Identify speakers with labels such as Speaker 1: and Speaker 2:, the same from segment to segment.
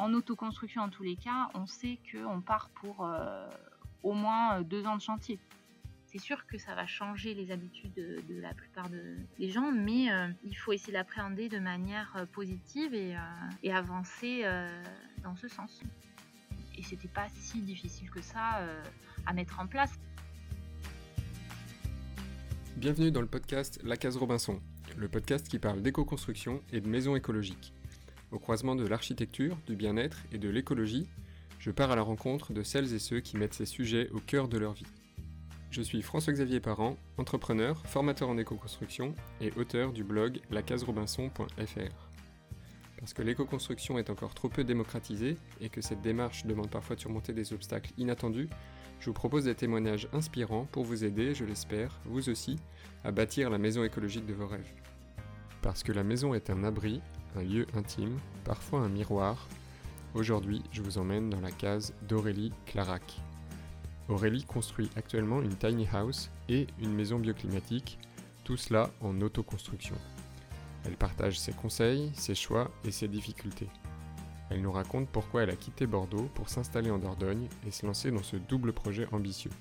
Speaker 1: en autoconstruction, en tous les cas, on sait qu'on part pour au moins deux ans de chantier. C'est sûr que ça va changer les habitudes de, la plupart des gens, mais il faut essayer d'appréhender de manière positive et, et avancer dans ce sens. Et c'était pas si difficile que ça à mettre en place.
Speaker 2: Bienvenue dans le podcast La Case Robinson, le podcast qui parle d'éco-construction et de maisons écologiques. Au croisement de l'architecture, du bien-être et de l'écologie, je pars à la rencontre de celles et ceux qui mettent ces sujets au cœur de leur vie. Je suis François-Xavier Parent, entrepreneur, formateur en éco-construction et auteur du blog lacaserobinson.fr. Parce que l'éco-construction est encore trop peu démocratisée et que cette démarche demande parfois de surmonter des obstacles inattendus, je vous propose des témoignages inspirants pour vous aider, je l'espère, vous aussi, à bâtir la maison écologique de vos rêves. Parce que la maison est un abri, un lieu intime, parfois un miroir, aujourd'hui je vous emmène dans la case d'Aurélie Clarac. Aurélie construit actuellement une tiny house et une maison bioclimatique, tout cela en autoconstruction. Elle partage ses conseils, ses choix et ses difficultés. Elle nous raconte pourquoi elle a quitté Bordeaux pour s'installer en Dordogne et se lancer dans ce double projet ambitieux.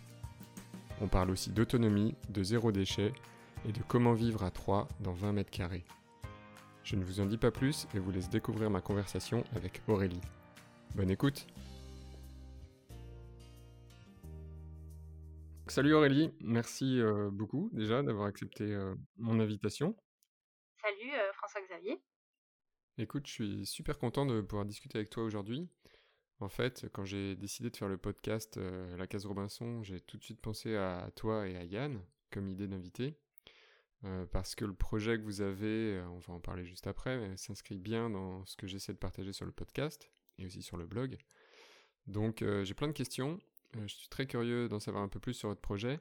Speaker 2: On parle aussi d'autonomie, de zéro déchet et de comment vivre à 3 dans 20 mètres carrés. Je ne vous en dis pas plus et vous laisse découvrir ma conversation avec Aurélie. Bonne écoute Salut Aurélie, merci euh, beaucoup déjà d'avoir accepté euh, mon invitation.
Speaker 1: Salut euh, François-Xavier.
Speaker 2: Écoute, je suis super content de pouvoir discuter avec toi aujourd'hui. En fait, quand j'ai décidé de faire le podcast La Case Robinson, j'ai tout de suite pensé à toi et à Yann comme idée d'invité. Euh, parce que le projet que vous avez, euh, on va en parler juste après, s'inscrit bien dans ce que j'essaie de partager sur le podcast et aussi sur le blog. Donc j'ai plein de questions. je suis très curieux d'en savoir un peu plus sur votre projet.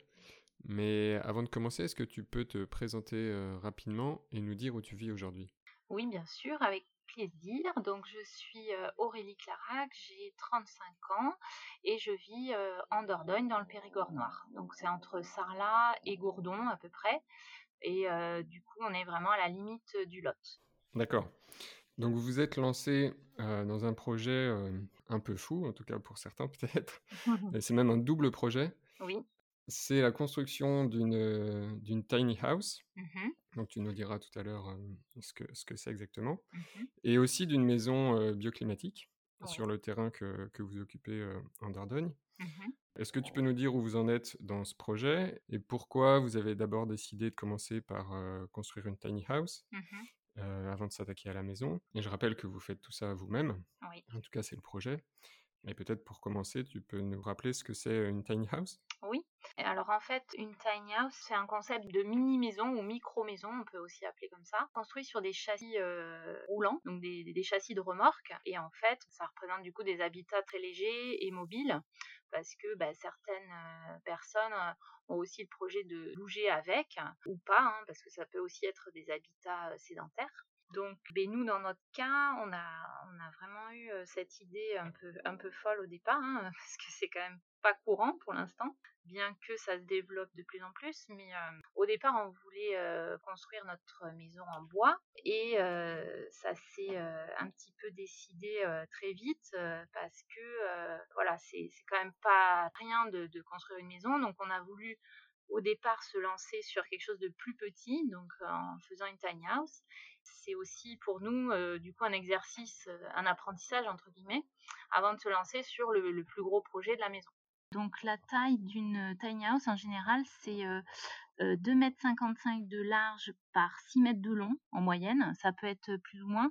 Speaker 2: Mais avant de commencer, est-ce que tu peux te présenter rapidement et nous dire où tu vis aujourd'hui?
Speaker 1: Oui, bien sûr, avec plaisir. Donc, je suis euh, Aurélie Clarac, j'ai 35 ans et je vis euh, en Dordogne, dans le Périgord noir. Donc, c'est entre Sarlat et Gourdon à peu près. Et euh, du coup, on est vraiment à la limite du Lot.
Speaker 2: D'accord. Donc, vous vous êtes lancé dans un projet un peu fou, en tout cas pour certains peut-être. c'est même un double projet.
Speaker 1: Oui.
Speaker 2: C'est la construction d'une tiny house. Mmh Donc tu nous diras tout à l'heure ce que ce que c'est exactement. Mmh Et aussi d'une maison bioclimatique sur le terrain que, que vous occupez en Dordogne. Mmh Est-ce que tu peux nous dire où vous en êtes dans ce projet et pourquoi vous avez d'abord décidé de commencer par construire une tiny house avant de s'attaquer à la maison? Et je rappelle que vous faites tout ça vous-même. En tout cas, c'est le projet. Et peut-être pour commencer, tu peux nous rappeler ce que c'est une tiny house?
Speaker 1: Oui. Alors en fait, une tiny house, c'est un concept de mini-maison ou micro-maison, on peut aussi appeler comme ça, construit sur des châssis euh, roulants, donc des, châssis de remorque. Et en fait, ça représente du coup des habitats très légers et mobiles, parce que bah, certaines euh, personnes euh, ont aussi le projet de bouger avec, ou pas, hein, parce que ça peut aussi être des habitats sédentaires. Donc, ben, nous, dans notre cas, on a, vraiment eu cette idée un peu, un peu folle au départ, hein, parce que c'est quand même pas courant pour l'instant, bien que ça se développe de plus en plus. Mais au départ, on voulait construire notre maison en bois et ça s'est un petit peu décidé très vite parce que voilà, c'est quand même pas rien de, construire une maison. Donc, on a voulu au départ se lancer sur quelque chose de plus petit, donc en faisant une tiny house c'est aussi pour nous euh, du coup un exercice, euh, un apprentissage entre guillemets, avant de se lancer sur le, plus gros projet de la maison. Donc la taille d'une tiny house en général c'est 2,55 euh, m de large par 6 mètres de long en moyenne. Ça peut être plus ou moins,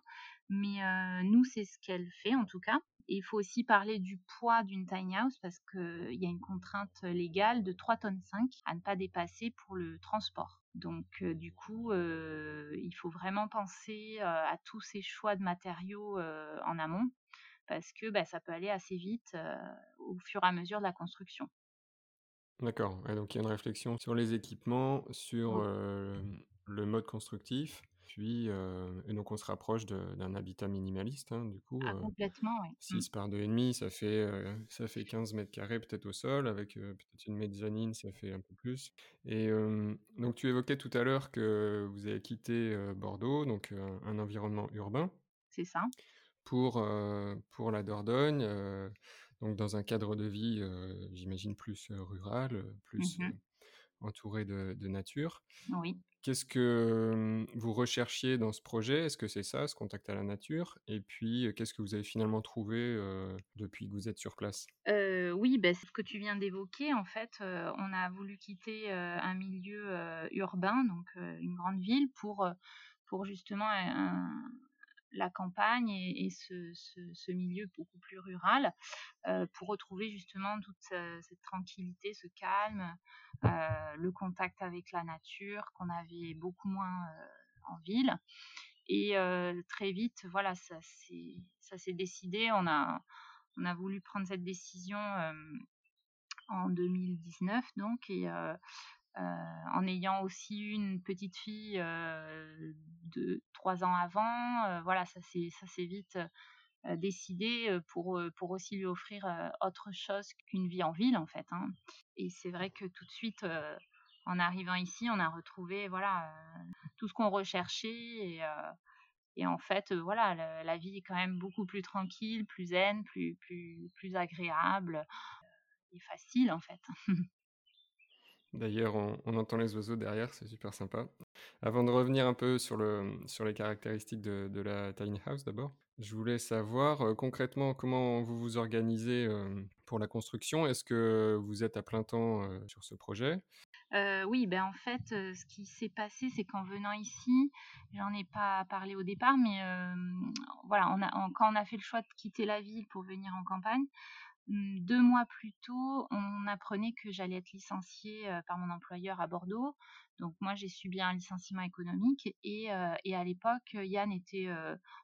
Speaker 1: mais nous c'est ce qu'elle fait en tout cas. il faut aussi parler du poids d'une tiny house parce qu'il y a une contrainte légale de 3 tonnes 5 à ne pas dépasser pour le transport. Donc du coup, il faut vraiment penser à tous ces choix de matériaux en amont parce que bah, ça peut aller assez vite au fur et à mesure de la construction.
Speaker 2: D'accord. donc il y a une réflexion sur les équipements, sur le mode constructif puis, et donc on se rapproche d'un habitat minimaliste, hein, du coup.
Speaker 1: Ah, complètement, oui.
Speaker 2: 6 mmh. par 2,5, ça fait, ça fait 15 mètres carrés peut-être au sol, avec peut-être une mezzanine, ça fait un peu plus. Et donc tu évoquais tout à l'heure que vous avez quitté Bordeaux, donc un environnement urbain.
Speaker 1: C'est ça.
Speaker 2: Pour, pour la Dordogne, donc dans un cadre de vie, j'imagine plus rural, plus
Speaker 1: Mmh
Speaker 2: entouré de, de nature.
Speaker 1: Oui.
Speaker 2: Qu'est-ce que mmh, vous recherchiez dans ce projet? Est-ce que c'est ça, ce contact à la nature? Et puis, qu'est-ce que vous avez finalement trouvé, depuis que vous êtes sur place?
Speaker 1: Oui, bah, c'est ce que tu viens d'évoquer. En fait, on a voulu quitter, un milieu, urbain, donc une grande ville pour, pour justement un la campagne et ce milieu beaucoup plus rural, heu, pour retrouver justement toute, ce cette tranquillité, ce calme, heu, le contact avec la nature qu'on avait beaucoup moins, heu, en ville et très vite, voilà, ça s'est décidé. On a on a voulu prendre cette décision, en 2019 donc et en ayant aussi eu une petite fille, heu, de 3 ans avant, heu, voilà, ça s'est ça s'est vite, décidé, pour, pour aussi lui offrir, autre chose qu'une vie en ville, en fait, hein et c'est vrai que tout de suite, en arrivant ici, on a retrouvé, voilà, tout ce qu'on recherchait et en fait, voilà, la vie est quand même beaucoup plus tranquille, plus zen, plus plus plus agréable, et facile, en fait.
Speaker 2: D'ailleurs, on, entend les oiseaux derrière, c'est super sympa. Avant de revenir un peu sur le, sur les caractéristiques de, la tiny house d'abord, je voulais savoir euh, concrètement comment vous vous organisez euh, pour la construction? Est-ce que vous êtes à plein temps euh, sur ce projet?
Speaker 1: Oui, ben, en fait, ce qui s'est passé, c'est qu'en venant ici, j'en ai pas parlé au départ, mais voilà, quand on a fait le choix de quitter la ville pour venir en campagne, Mmh, 2 mois plus tôt, on apprenait que j'allais être licenciée, par mon employeur à Bordeaux. Donc moi, j'ai subi un licenciement économique et à l'époque, Yann était,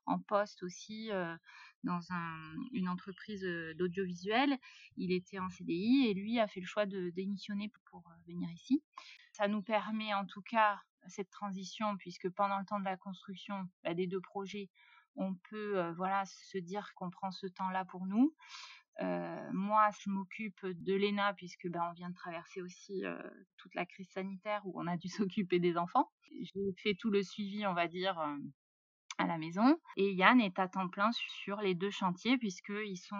Speaker 1: en poste aussi, dans un une entreprise, d'audiovisuel. Il était en CDI et lui a fait le choix de démissionner pour, venir ici. Ça nous permet en tout cas cette transition puisque pendant le temps de la construction, bah, des 2 projets, on peut, voilà, se dire qu'on prend ce temps-là pour nous. Heu, moi, je m'occupe de Léna puisque, ben, on vient de traverser aussi, heu, toute la crise sanitaire où on a dû s'occuper des enfants. J'ai fait tout le suivi, on va dire, heu, à la maison et Yann est à temps plein sur les 2 chantiers puisqu'ils sont,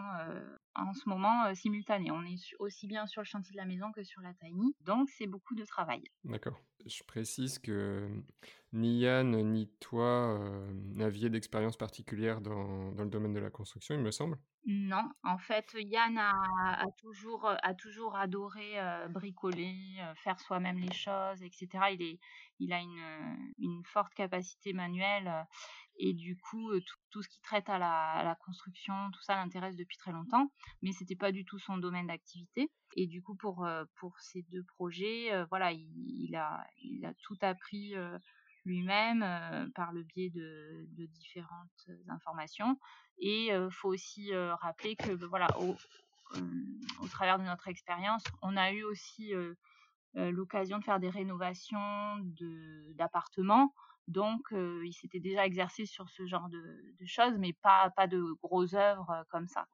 Speaker 1: en ce moment, simultanés. On est aussi bien sur le chantier de la maison que sur la tiny, donc c'est beaucoup de travail.
Speaker 2: D'accord. Je précise que ni Yann ni toi euh, n'aviez d'expérience particulière dans, dans le domaine de la construction, il me semble?
Speaker 1: Non, en fait, Yann a toujours, a toujours adoré, heu, bricoler, faire soi-même les choses et cetera. Il est il a une, une forte capacité manuelle, et du coup, tout ce qui traite à la construction, tout ça l'intéresse depuis très longtemps, mais c'était pas du tout son domaine d'activité et du coup pour, pour ces 2 projets, voilà, il a il a tout appris, lui-même, heu, par le biais de différentes, informations et il faut aussi euh, rappeler que ben, voilà, au, euh, travers de notre expérience, on a eu aussi euh, l'occasion de faire des rénovations d'appartements. Donc, il s'était déjà exercé sur ce genre de, de, choses, mais pas, pas de grosses œuvres comme ça.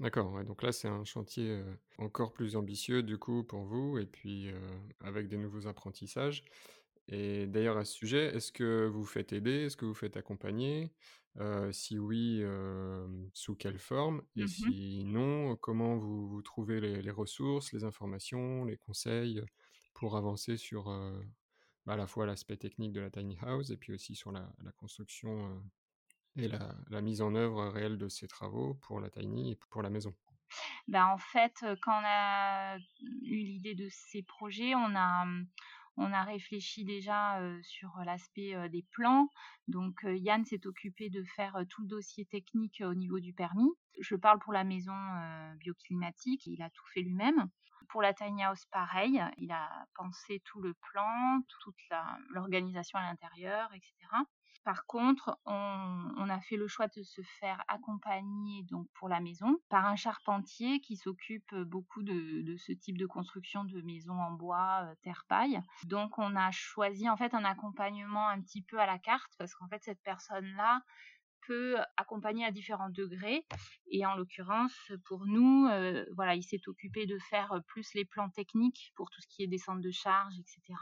Speaker 2: D'accord, ouais, donc là c'est un chantier encore plus ambitieux du coup pour vous, et puis avec des nouveaux apprentissages. Et d'ailleurs, à ce sujet, est-ce que vous faites aider? Est-ce que vous faites accompagner? Heu, si oui, sous quelle forme? Et
Speaker 1: Mmh
Speaker 2: sinon, comment vous vous trouvez les les ressources, les informations, les conseils, pour avancer sur, bah, à la fois l'aspect technique de la tiny house et puis aussi sur la la construction, et la la mise en œuvre réelle de ces travaux pour la tiny et pour la maison?
Speaker 1: Bah, en fait, quand on a eu l'idée de ces projets, on a, on a réfléchi déjà, sur l'aspect, des plans. Donc, Yann s'est occupé de faire, tout le dossier technique, au niveau du permis. Je parle pour la maison, bioclimatique, il a tout fait lui-même. Pour la tiny house, pareil, il a pensé tout le plan, toute l'organisation à l'intérieur et cetera. Par contre, on, a fait le choix de se faire accompagner donc pour la maison par un charpentier qui s'occupe beaucoup de, ce type de construction de maisons en bois, euh, terre-paille. Donc on a choisi en fait un accompagnement un petit peu à la carte parce qu'en fait cette personne-là peut accompagner à différents degrés. Et en l'occurrence, pour nous, euh, voilà, il s'est occupé de faire plus les plans techniques pour tout ce qui est descente de charge, etc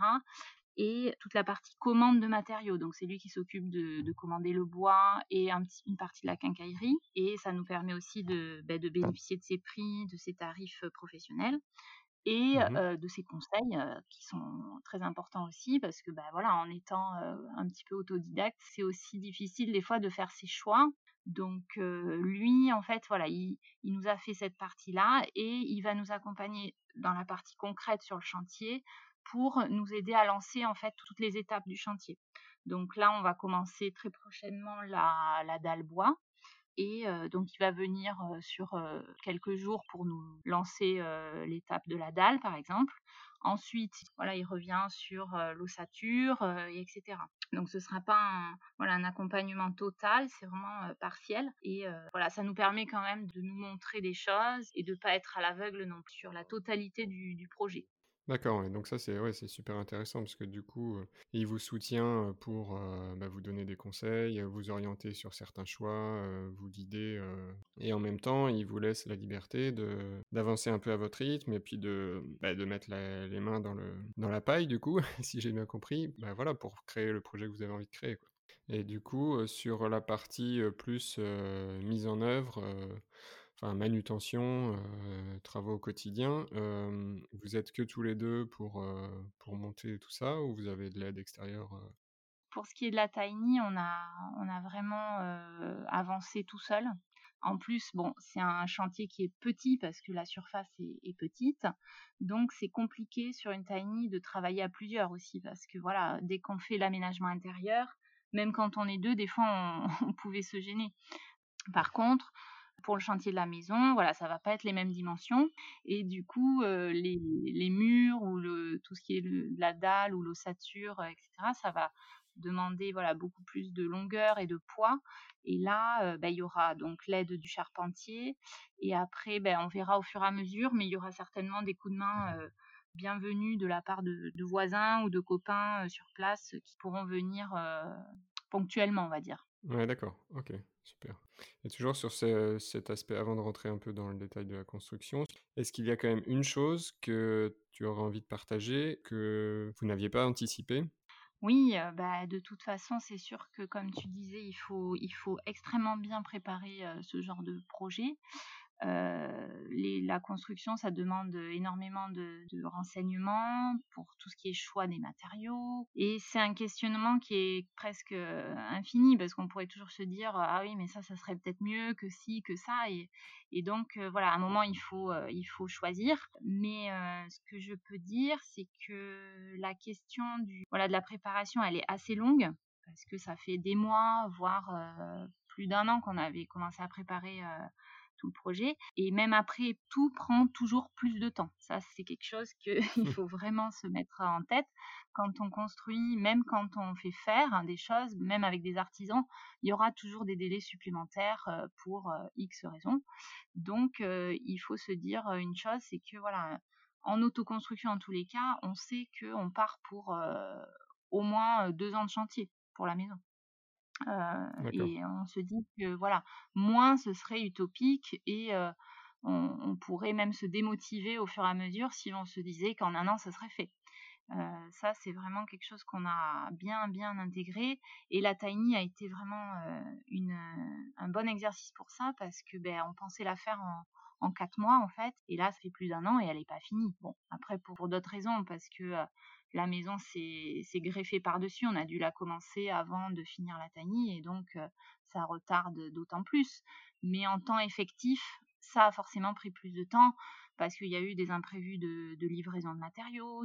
Speaker 1: et toute la partie commande de matériaux. Donc c'est lui qui s'occupe de, commander le bois et une partie de la quincaillerie. Et ça nous permet aussi de, ben, de bénéficier de ses prix, de ses tarifs professionnels et mmh de ses conseils qui sont très importants aussi parce que bah, voilà en étant un petit peu autodidacte c'est aussi difficile des fois de faire ses choix donc lui en fait voilà il, nous a fait cette partie là et il va nous accompagner dans la partie concrète sur le chantier pour nous aider à lancer en fait toutes les étapes du chantier donc là on va commencer très prochainement la, dalle bois et donc il va venir sur quelques jours pour nous lancer l'étape de la dalle par exemple. Ensuite, voilà, il revient sur l'ossature, etc. Donc ce ne sera pas un, voilà, un accompagnement total, c'est vraiment partiel. Et voilà, ça nous permet quand même de nous montrer des choses et de ne pas être à l'aveugle non plus sur la totalité du projet.
Speaker 2: D'accord, donc ça c'est ouais, c'est super intéressant parce que du coup, il vous soutient pour bah, vous donner des conseils, vous orienter sur certains choix, vous guider, et en même temps, il vous laisse la liberté de d'avancer un peu à votre rythme et puis de, bah, de mettre les mains dans le dans la paille du coup, si j'ai bien compris, bah, voilà, pour créer le projet que vous avez envie de créer, quoi. Et du coup, sur la partie plus mise en œuvre enfin manutention, travaux au quotidien. vous êtes que tous les deux pour, pour monter tout ça ou vous avez de l'aide extérieure
Speaker 1: Pour ce qui est de la Tiny, on a, on a vraiment avancé tout seul. En plus, bon, c'est un chantier qui est petit parce que la surface est, petite. Donc, c'est compliqué sur une tiny de travailler à plusieurs aussi parce que voilà, dès qu'on fait l'aménagement intérieur, même quand on est deux, des fois, on pouvait se gêner. Par contre, pour le chantier de la maison, voilà, ça va pas être les mêmes dimensions. Et du coup, euh, les, murs ou le, tout ce qui est la dalle ou l'ossature, euh, etc., ça va demander voilà beaucoup plus de longueur et de poids. Et là, euh, bah, il y aura donc l'aide du charpentier. Et après, ben, on verra au fur et à mesure, mais il y aura certainement des coups de main bienvenus de la part de, de voisins ou de copains sur place qui pourront venir ponctuellement, on va dire.
Speaker 2: Ouais, d'accord. Ok, super. Et toujours sur cet aspect, avant de rentrer un peu dans le détail de la construction, est-ce qu'il y a quand même une chose que tu aurais envie de partager que vous n'aviez pas anticipé
Speaker 1: Oui, euh, bah, de toute façon, c'est sûr que comme tu disais, il faut, il faut extrêmement bien préparer euh, ce genre de projet. Euh, la construction, ça demande énormément de, renseignements pour tout ce qui est choix des matériaux. Et c'est un questionnement qui est presque euh, infini parce qu'on pourrait toujours se dire ah oui mais ça ça serait peut-être mieux que si que ça et, donc euh, voilà à un moment il faut il faut choisir. Mais ce que je peux dire c'est que la question voilà de la préparation elle est assez longue parce que ça fait des mois voire plus d'un an qu'on avait commencé à préparer le projet. Et même après, tout prend toujours plus de temps. Ça, c'est quelque chose qu'il faut vraiment se mettre en tête. Quand on construit, même quand on fait faire des choses, même avec des artisans, il y aura toujours des délais supplémentaires euh, pour euh, X raisons. Donc, euh, il faut se dire une chose, c'est que voilà, en autoconstruction en tous les cas, on sait qu'on part pour au moins deux ans de chantier pour la maison. Euh, et on se dit que voilà, moins ce serait utopique et euh, on, pourrait même se démotiver au fur et à mesure si on se disait qu'en un an ça serait fait. Euh, ça, c'est vraiment quelque chose qu'on a bien bien intégré et la Tiny a été vraiment une, un bon exercice pour ça parce que ben, on pensait la faire en, en quatre mois en fait et là ça fait plus d'un an et elle n'est pas finie. Bon, après pour, pour d'autres raisons parce que la maison s'est greffée par-dessus. On a dû la commencer avant de finir la tanie et donc euh, ça retarde d'autant plus. Mais en temps effectif, ça a forcément pris plus de temps parce qu'il y a eu des imprévus de, livraison de matériaux,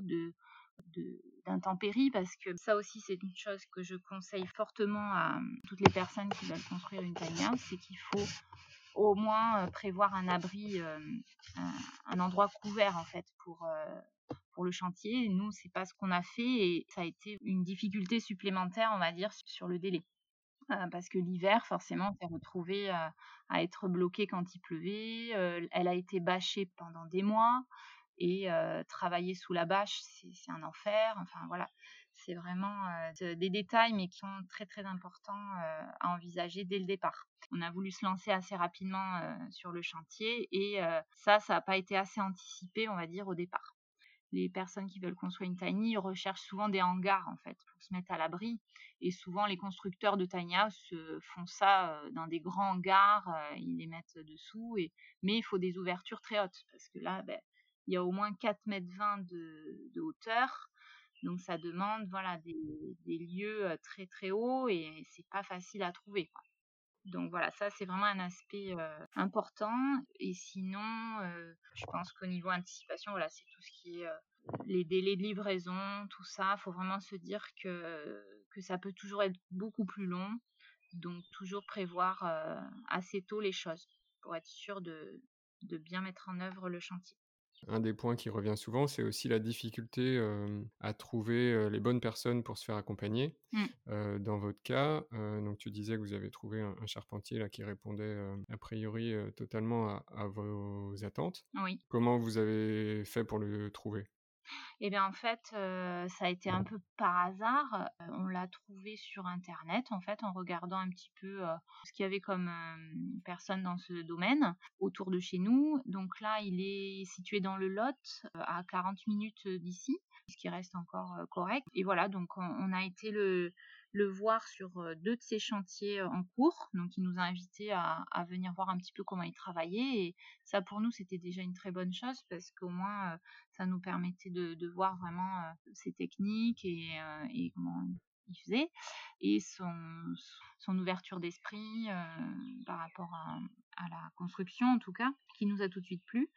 Speaker 1: d'intempéries parce que ça aussi c'est une chose que je conseille fortement à toutes les personnes qui veulent construire une tiny c'est qu'il faut au moins euh, prévoir un abri, euh, un, endroit couvert en fait pour pour le chantier. Nous, c'est pas ce qu'on a fait et ça a été une difficulté supplémentaire, on va dire, sur le délai. Euh, parce que l'hiver, forcément, on s'est retrouvé euh, à être bloqué quand il pleuvait. Euh, elle a été bâchée pendant des mois et travailler sous la bâche, c'est un enfer. Enfin voilà, c'est vraiment des détails, mais qui sont très très importants à envisager dès le départ. On a voulu se lancer assez rapidement sur le chantier et ça, ça n'a pas été assez anticipé, on va dire, au départ. Les personnes qui veulent construire une tiny recherchent souvent des hangars en fait pour se mettre à l'abri. Et souvent les constructeurs de tiny house font ça dans des grands hangars, ils les mettent dessous. Mais il faut des ouvertures très hautes parce que là, ben, il y a au moins 4 mètres 20 de, hauteur. Donc ça demande voilà des, lieux très très hauts et c'est pas facile à trouver. Donc voilà, ça c'est vraiment un aspect important. Et sinon, je pense qu'au niveau anticipation, voilà, c'est tout ce qui est les délais de livraison, tout ça. Il faut vraiment se dire que, que ça peut toujours être beaucoup plus long. Donc toujours prévoir assez tôt les choses pour être sûr de, de bien mettre en œuvre le chantier.
Speaker 2: Un des points qui revient souvent, c'est aussi la difficulté à trouver les bonnes personnes pour se faire accompagner. Mmh. dans votre cas, donc tu disais que vous avez trouvé un, charpentier là qui répondait a priori totalement à, à, vos attentes.
Speaker 1: Oui.
Speaker 2: Comment vous avez fait pour le trouver?
Speaker 1: Et bien en fait, ça a été un peu par hasard. on l'a trouvé sur internet en fait en regardant un petit peu ce qu'il y avait comme personne dans ce domaine autour de chez nous. Donc là, il est situé dans le Lot, à 40 minutes d'ici, ce qui reste encore correct. Et voilà, donc on a été le le voir sur deux de ses chantiers en cours. Donc, il nous a invités à, venir voir un petit peu comment il travaillait. Et ça, pour nous, c'était déjà une très bonne chose parce qu'au moins, ça nous permettait de, voir vraiment ses techniques et, comment il faisait et son, ouverture d'esprit par rapport à, la construction en tout cas qui nous a tout de suite plu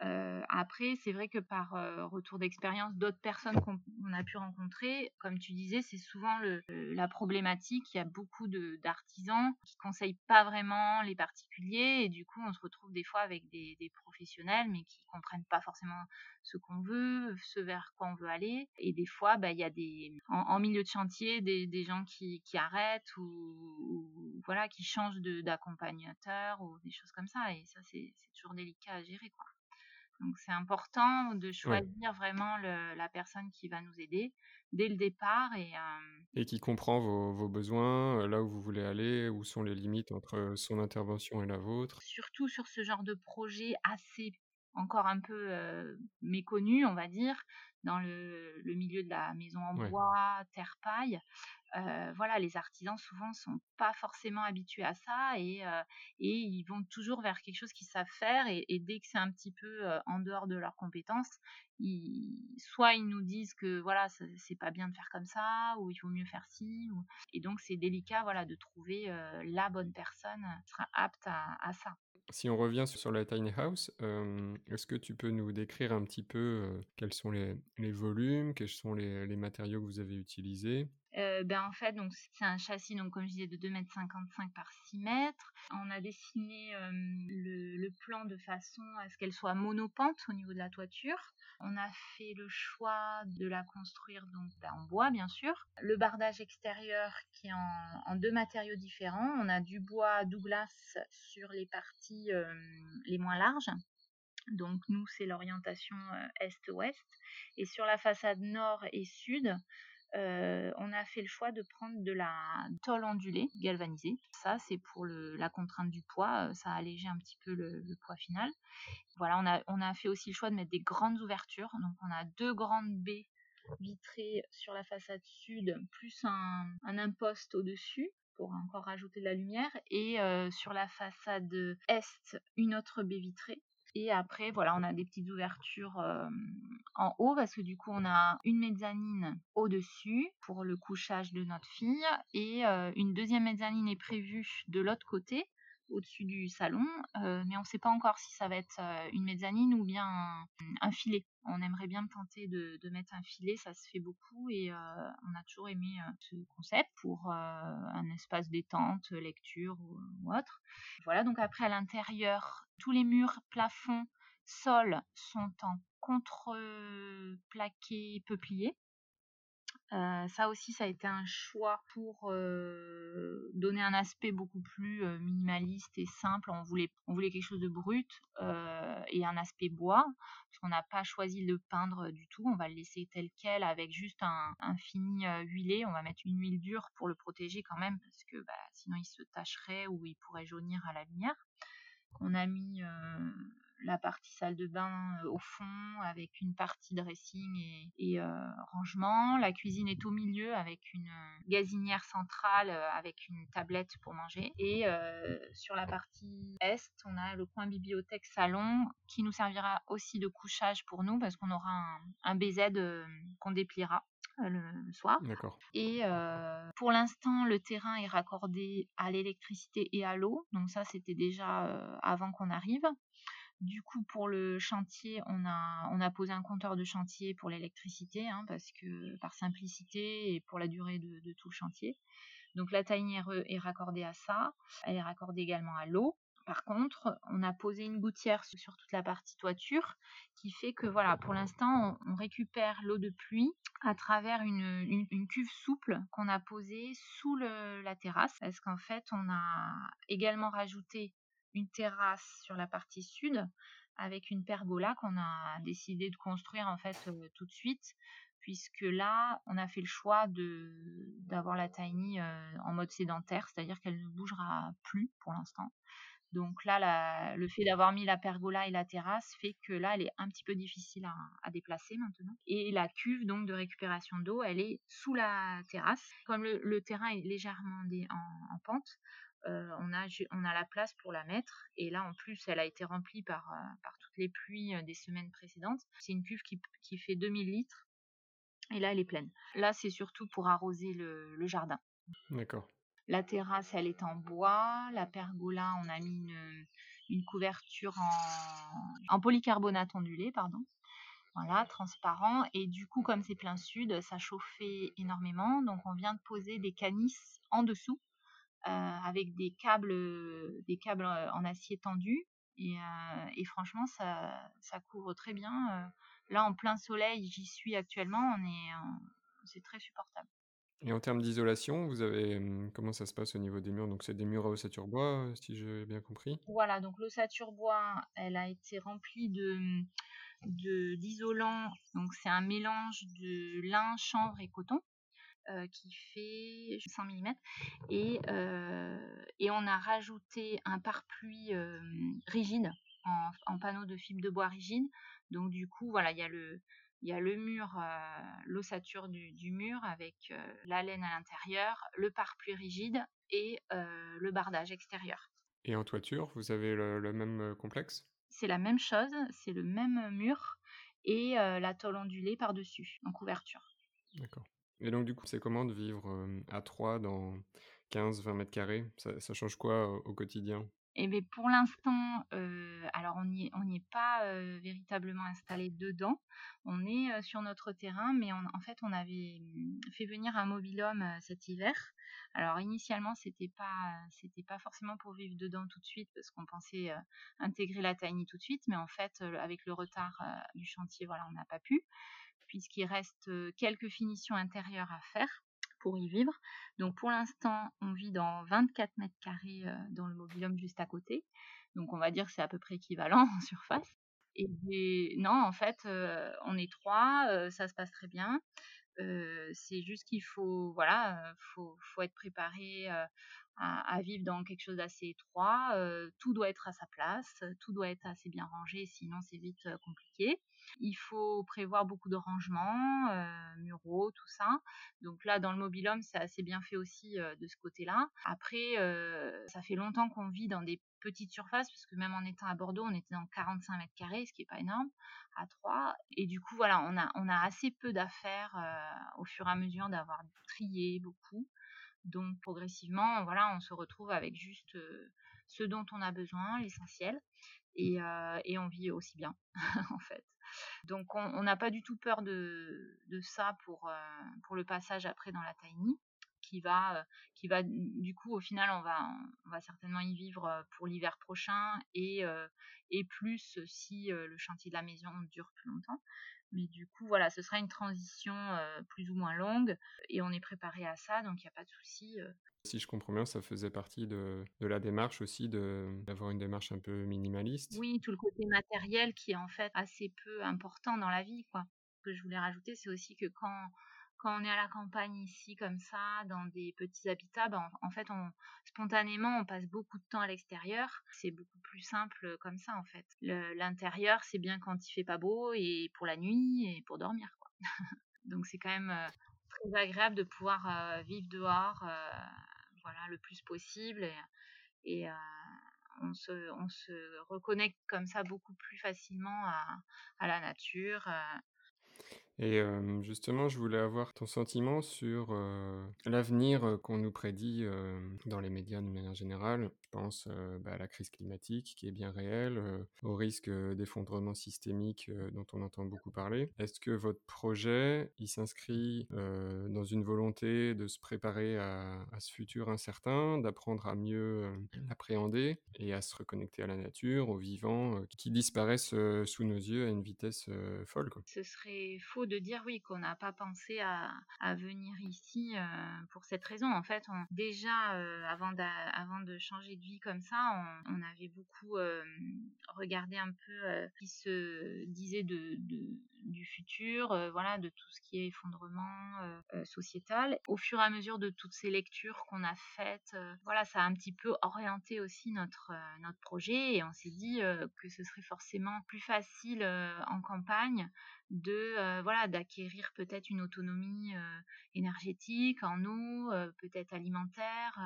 Speaker 1: après, c'est vrai que par retour d'expérience d'autres personnes qu'on a pu rencontrer, comme tu disais, c'est souvent la problématique. Il y a beaucoup d'artisans qui conseillent pas vraiment les particuliers et du coup, on se retrouve des fois avec des, professionnels mais qui comprennent pas forcément ce qu'on veut, ce vers quoi on veut aller. Et des fois, bah, il y a des en, milieu de chantier des, gens qui, qui arrêtent ou, ou, voilà qui changent d'accompagnateur ou des choses comme ça. Et ça, c'est toujours délicat à gérer, quoi. Donc c'est important de choisir vraiment la personne qui va nous aider dès le départ et,
Speaker 2: et qui comprend vos, vos, besoins, là où vous voulez aller, où sont les limites entre son intervention et la vôtre.
Speaker 1: Surtout sur ce genre de projet assez encore un peu méconnu, on va dire, dans le, le, milieu de la maison en bois, terre paille. Euh, voilà, les artisans souvent sont pas forcément habitués à ça et, euh, et ils vont toujours vers quelque chose qu'ils savent faire et, dès que c'est un petit peu euh, en dehors de leurs compétences, soit ils nous disent que voilà c'est pas bien de faire comme ça ou il faut mieux faire ci et donc c'est délicat voilà de trouver la bonne personne qui sera apte à ça.
Speaker 2: Si on revient sur la tiny house, est-ce que tu peux nous décrire un petit peu quels sont les, volumes, quels sont les, matériaux que vous avez utilisés?
Speaker 1: Ben en fait, donc c'est un châssis, donc comme je disais, de 2,55 m par 6 mètres. On a dessiné le, plan de façon à ce qu'elle soit monopente au niveau de la toiture. On a fait le choix de la construire donc ben, en bois, bien sûr. Le bardage extérieur qui est en, deux matériaux différents. On a du bois Douglas sur les parties les moins larges. Donc nous, c'est l'orientation est-ouest. Et sur la façade nord et sud, on a fait le choix de prendre de la tôle ondulée galvanisée. Ça, c'est pour la contrainte du poids, ça a allégé un petit peu le, poids final. Voilà, on a, fait aussi le choix de mettre des grandes ouvertures. Donc, on a deux grandes baies vitrées sur la façade sud, plus un, un imposte au-dessus pour encore rajouter de la lumière. Et sur la façade est, une autre baie vitrée et après, voilà, on a des petites ouvertures en haut parce que du coup, on a une mezzanine au-dessus pour le couchage de notre fille et une deuxième mezzanine est prévue de l'autre côté au-dessus du salon, mais on ne sait pas encore si ça va être une mezzanine ou bien un, filet. On aimerait bien tenter de, mettre un filet, ça se fait beaucoup et on a toujours aimé ce concept pour un espace détente, lecture ou, autre. Voilà, donc après à l'intérieur, tous les murs, plafonds, sols sont en contreplaqué peuplier. Euh, ça aussi, ça a été un choix pour euh, donner un aspect beaucoup plus euh, minimaliste et simple. On voulait, on voulait quelque chose de brut et un aspect bois, parce qu'on n'a pas choisi de le peindre du tout. On va le laisser tel quel avec juste un, fini huilé. On va mettre une huile dure pour le protéger quand même, parce que bah, sinon il se tacherait ou il pourrait jaunir à la lumière. On a mis la partie salle de bain au fond avec une partie dressing et, rangement. La cuisine est au milieu avec une gazinière centrale avec une tablette pour manger. Et sur la partie est, on a le coin bibliothèque salon qui nous servira aussi de couchage pour nous parce qu'on aura un, un BZ qu'on dépliera le, soir. Et pour l'instant, le terrain est raccordé à l'électricité et à l'eau. Donc ça, c'était déjà avant qu'on arrive. Du coup, pour le chantier, on a, posé un compteur de chantier pour l'électricité, hein, parce que par simplicité et pour la durée de, tout le chantier. Donc la taille est raccordée à ça. Elle est raccordée également à l'eau. Par contre, on a posé une gouttière sur toute la partie toiture qui fait que voilà, pour l'instant, on, récupère l'eau de pluie à travers une, cuve souple qu'on a posée sous la terrasse. Parce qu'en fait, on a également rajouté une terrasse sur la partie sud avec une pergola qu'on a décidé de construire en fait euh, tout de suite puisque là, on a fait le choix d'avoir la tiny euh, en mode sédentaire, c'est-à-dire qu'elle ne bougera plus pour l'instant. Donc là, le fait d'avoir mis la pergola et la terrasse fait que là, elle est un petit peu difficile à, déplacer maintenant. Et la cuve donc de récupération d'eau, elle est sous la terrasse. Comme le, terrain est légèrement en, pente, euh, on, a, on a la place pour la mettre. Et là, en plus, elle a été remplie par, euh, par toutes les pluies euh, des semaines précédentes. C'est une cuve qui, qui, fait 2000 litres. Et là, elle est pleine. Là, c'est surtout pour arroser le jardin.
Speaker 2: D'accord.
Speaker 1: La terrasse, elle est en bois. La pergola, on a mis une, couverture en, polycarbonate ondulé, pardon. Voilà, transparent. Et du coup, comme c'est plein sud, ça chauffait énormément. Donc, on vient de poser des canisses en dessous avec des câbles, des câbles en acier tendu. Et, euh, franchement, ça, ça, couvre très bien. Euh, là, en plein soleil, j'y suis actuellement. On est, c'est très supportable.
Speaker 2: Et en termes d'isolation, vous avez comment ça se passe au niveau des murs? Donc c'est des murs à ossature bois, si j'ai bien compris?
Speaker 1: Voilà, donc l'ossature bois, elle a été remplie de, d'isolant. Donc c'est un mélange de lin, chanvre et coton qui fait 100 mm. Et, et on a rajouté un pare-pluie rigide en, en panneau de fibre de bois rigide. Donc du coup, voilà, il y a le, il y a le mur, euh, l'ossature du, mur avec euh, la laine à l'intérieur, le pare-pluie rigide et euh, le bardage extérieur.
Speaker 2: Et en toiture, vous avez le, même complexe?
Speaker 1: C'est la même chose, c'est le même mur et la tôle ondulée par-dessus, en couverture.
Speaker 2: D'accord. Et donc, du coup, c'est comment de vivre à 3 dans 15-20 mètres carrés? Ça, change quoi au quotidien?
Speaker 1: Et bien pour l'instant, alors on n'y est pas véritablement installé dedans. On est sur notre terrain, mais en fait on avait mmh, fait venir un mobilhome cet hiver. Alors initialement c'était pas c'était pas forcément pour vivre dedans tout de suite parce qu'on pensait intégrer la tiny tout de suite, mais en fait avec le retard du chantier, voilà on n'a pas pu puisqu'il reste quelques finitions intérieures à faire pour y vivre. Donc pour l'instant, on vit dans 24 mètres carrés dans le mobilhome juste à côté. Donc on va dire que c'est à peu près équivalent en surface. Et non, en fait, on est trois, ça se passe très bien. C'est juste qu'il faut, voilà, faut, faut être préparé à, vivre dans quelque chose d'assez étroit. tout doit être à sa place, tout doit être assez bien rangé, sinon c'est vite compliqué. Il faut prévoir beaucoup de rangements, muraux, tout ça. Donc là, dans le mobilhome, c'est assez bien fait aussi de ce côté-là. Après, ça fait longtemps qu'on vit dans des petites surfaces, parce que même en étant à Bordeaux, on était dans 45 mètres carrés, ce qui est pas énorme, à 3. Et du coup, voilà, on a, on a assez peu d'affaires au fur et à mesure d'avoir trié beaucoup. Donc progressivement, voilà, on se retrouve avec juste ce dont on a besoin, l'essentiel, et, et on vit aussi bien, en fait. Donc on n'a pas du tout peur de, ça pour, euh, pour le passage après dans la tiny qui va, euh, qui va du coup au final on va, on va certainement y vivre euh, pour l'hiver prochain et, et plus si le chantier de la maison dure plus longtemps. Mais du coup, voilà, ce sera une transition plus ou moins longue et on est préparé à ça, donc il n'y a pas de souci.
Speaker 2: Si je comprends bien, ça faisait partie de, de la démarche aussi d'avoir une démarche un peu minimaliste.
Speaker 1: Oui, tout le côté matériel qui est en fait assez peu important dans la vie. Quoi. Ce que je voulais rajouter, c'est aussi que quand, quand on est à la campagne ici comme ça, dans des petits habitats, ben, en, fait, on, spontanément, on passe beaucoup de temps à l'extérieur. C'est beaucoup plus simple comme ça en fait. L'intérieur, c'est bien quand il fait pas beau et pour la nuit et pour dormir. Donc c'est quand même euh, très agréable de pouvoir euh, vivre dehors, euh, voilà, le plus possible et, on se, on se reconnecte comme ça beaucoup plus facilement à la nature.
Speaker 2: Et justement, je voulais avoir ton sentiment sur l'avenir qu'on nous prédit dans les médias de manière générale. Je pense bah, à la crise climatique qui est bien réelle, au risque d'effondrement systémique dont on entend beaucoup parler. Est-ce que votre projet, il s'inscrit dans une volonté de se préparer à, ce futur incertain, d'apprendre à mieux l'appréhender et à se reconnecter à la nature, aux vivants qui disparaissent sous nos yeux à une vitesse folle.
Speaker 1: Ce serait faux de dire oui qu'on n'a pas pensé à, venir ici euh, pour cette raison. En fait, déjà euh, avant, de changer de vie comme ça, on, avait beaucoup euh, regardé un peu ce qui se disait de, du futur, voilà, de tout ce qui est effondrement sociétal. Au fur et à mesure de toutes ces lectures qu'on a faites, voilà, ça a un petit peu orienté aussi notre notre projet et on s'est dit que ce serait forcément plus facile en campagne de voilà d'acquérir peut-être une autonomie énergétique en eau, peut-être alimentaire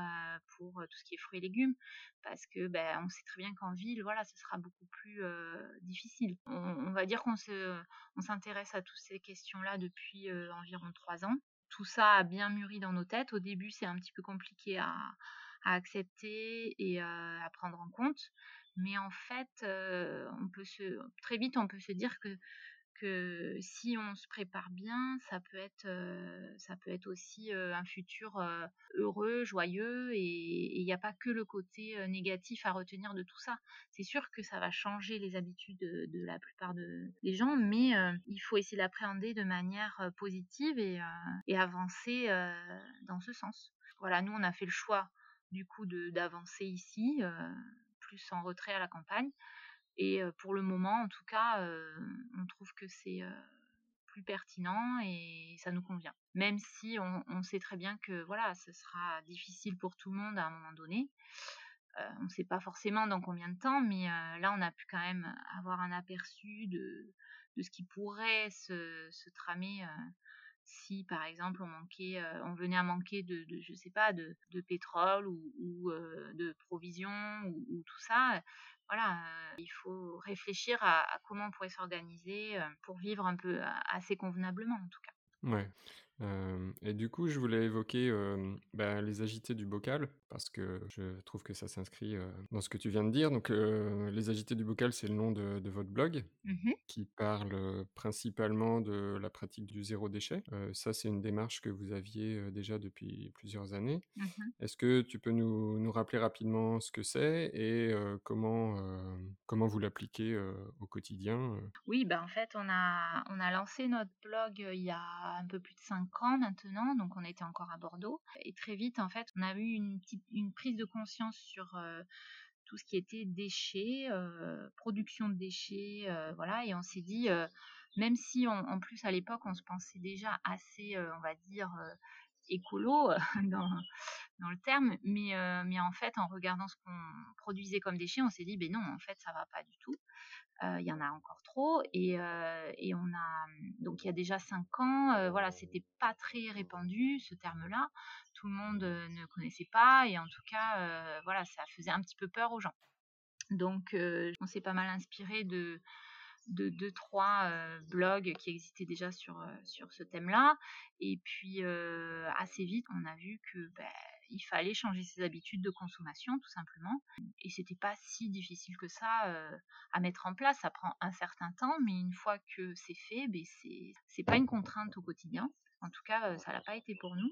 Speaker 1: pour tout ce qui est fruits et légumes, parce que ben on sait très bien qu'en ville voilà ce sera beaucoup plus difficile. On, va dire qu'on se on s'intéresse à toutes ces questions-là depuis environ trois ans. Tout ça a bien mûri dans nos têtes. Au début c'est un petit peu compliqué à, à accepter et à prendre en compte. Mais en fait, on peut se, très vite, on peut se dire que si on se prépare bien, ça peut être, euh, ça peut être aussi euh, un futur euh, heureux, joyeux, et il n'y a pas que le côté négatif à retenir de tout ça. C'est sûr que ça va changer les habitudes de, la plupart des gens, mais il faut essayer d'appréhender de manière positive et, et avancer dans ce sens. Voilà, nous on a fait le choix du coup d'avancer ici, plus en retrait à la campagne. Et pour le moment, en tout cas, on trouve que c'est plus pertinent et ça nous convient. Même si on, sait très bien que voilà, ce sera difficile pour tout le monde à un moment donné. on ne sait pas forcément dans combien de temps, mais là, on a pu quand même avoir un aperçu de, de ce qui pourrait se, se tramer si par exemple on manquait, on venait à manquer de, de, je sais pas, de, de pétrole ou, ou de provisions ou, ou, tout ça, voilà, il faut réfléchir à, comment on pourrait s'organiser pour vivre un peu assez convenablement en tout cas.
Speaker 2: Et du coup, je voulais évoquer bah, les agités du bocal, parce que je trouve que ça s'inscrit dans ce que tu viens de dire. Donc, les agités du bocal, c'est le nom de, votre blog, mmh qui parle principalement de la pratique du zéro déchet. ça, c'est une démarche que vous aviez déjà depuis plusieurs années. Mmh Est-ce que tu peux nous, nous, rappeler rapidement ce que c'est et comment, comment vous l'appliquez au quotidien
Speaker 1: Oui, bah, en fait, on a, on a lancé notre blog il y a un peu plus de cinq ans maintenant, donc on était encore à Bordeaux. Et très vite, en fait, on a eu une, prise de conscience sur euh, tout ce qui était déchets, euh, production de déchets, euh, voilà, et on s'est dit, même si en plus à l'époque on se pensait déjà assez, on va dire, écolo dans, dans, le terme, mais, mais en fait en regardant ce qu'on produisait comme déchets, on s'est dit, ben non, en fait ça va pas du tout il y en a encore trop et, et, on a donc il y a déjà cinq ans voilà c'était pas très répandu ce terme-là. Tout le monde ne connaissait pas et en tout cas voilà ça faisait un petit peu peur aux gens. Donc on s'est pas mal inspiré de de deux trois blogs qui existaient déjà sur sur ce thème-là. Et puis assez vite on a vu que ben, il fallait changer ses habitudes de consommation tout simplement. Et c'était pas si difficile que ça euh, à mettre en place. Ça prend un certain temps mais une fois que c'est fait ben c'est pas une contrainte au quotidien. En tout cas euh, ça l'a pas été pour nous.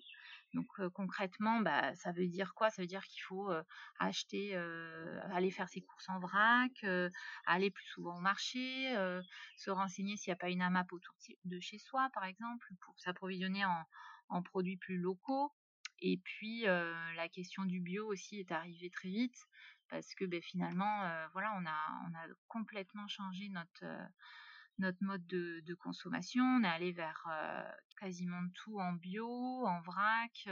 Speaker 1: Donc euh, concrètement bah ça veut dire quoi? Ça veut dire qu'il faut acheter aller faire ses courses en vrac aller plus souvent au marché se renseigner s'il n'y a pas une AMAP autour de chez soi par exemple pour s'approvisionner en en produits plus locaux et puis la question du bio aussi est arrivée très vite parce que ben, finalement, voilà, on a, complètement changé notre mode de, consommation. On est allé vers quasiment tout en bio, en vrac.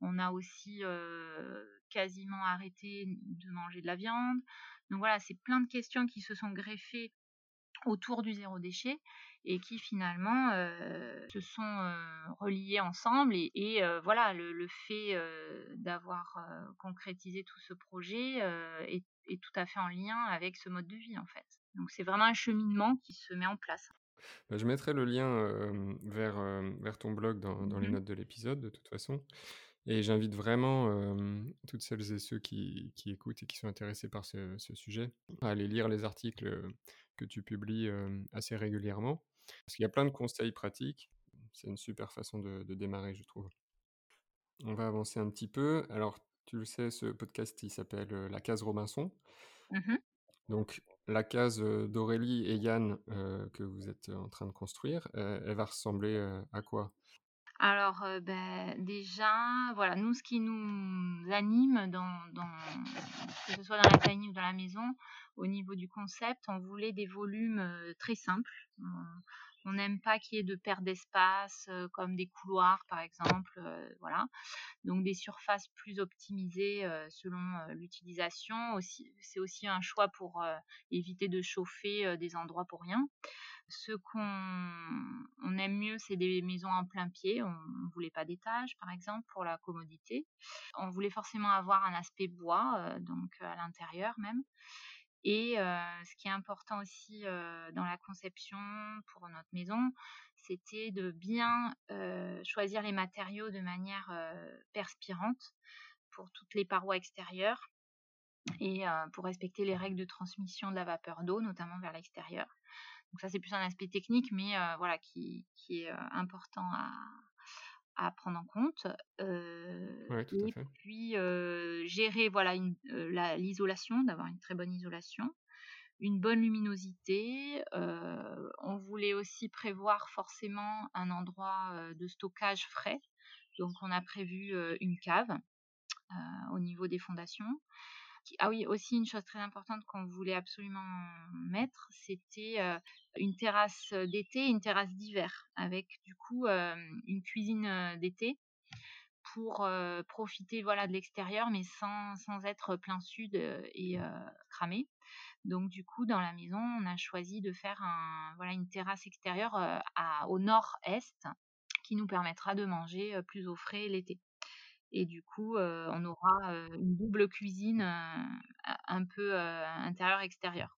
Speaker 1: on a aussi quasiment arrêté de manger de la viande. Donc voilà, c'est plein de questions qui se sont greffées autour du zéro déchet et qui finalement se sont reliées ensemble et, voilà le, fait d'avoir concrétisé tout ce projet est, est, tout à fait en lien avec ce mode de vie en fait. Donc c'est vraiment un cheminement qui se met en place.
Speaker 2: Bah, je mettrai le lien vers, vers ton blog dans, dans les mmh notes de l'épisode de toute façon. Et j'invite vraiment toutes celles et ceux qui, qui, écoutent et qui sont intéressés par ce, ce, sujet à aller lire les articles que tu publies assez régulièrement. Parce qu'il y a plein de conseils pratiques. C'est une super façon de, de, démarrer, je trouve. On va avancer un petit peu. Alors, tu le sais, ce podcast, il s'appelle La case Robinson. Mmh Donc, la case d'Aurélie et Yann que vous êtes en train de construire, elle va ressembler à quoi?
Speaker 1: Alors, ben, déjà, voilà, nous, ce qui nous anime dans, que ce soit dans la tiny ou dans la maison, au niveau du concept, on voulait des volumes très simples. N'aime pas qu'il y ait de perte d'espace, comme des couloirs, par exemple, voilà. Donc des surfaces plus optimisées selon l'utilisation. C'est aussi un choix pour éviter de chauffer des endroits pour rien. Ce qu'on aime mieux, c'est des maisons en plein pied. On ne voulait pas d'étage, par exemple, pour la commodité. On voulait forcément avoir un aspect bois, euh, donc à l'intérieur même. Et ce qui est important aussi dans la conception pour notre maison, c'était de bien choisir les matériaux de manière perspirante pour toutes les parois extérieures et pour respecter les règles de transmission de la vapeur d'eau, notamment vers l'extérieur. Donc ça, c'est plus un aspect technique, mais voilà, qui, est important à, prendre en compte.
Speaker 2: Euh, et
Speaker 1: puis gérer voilà l'isolation, d'avoir une très bonne isolation, une bonne luminosité. on voulait aussi prévoir forcément un endroit de stockage frais. Donc on a prévu une cave au niveau des fondations. Ah oui, aussi une chose très importante qu'on voulait absolument mettre, c'était une terrasse d'été et une terrasse d'hiver, avec du coup une cuisine d'été pour profiter voilà de l'extérieur, mais sans, être plein sud et cramé. Donc du coup, dans la maison, on a choisi de faire un, voilà, une terrasse extérieure au nord-est qui nous permettra de manger plus au frais l'été. Et du coup, on aura une double cuisine un peu intérieur-extérieur.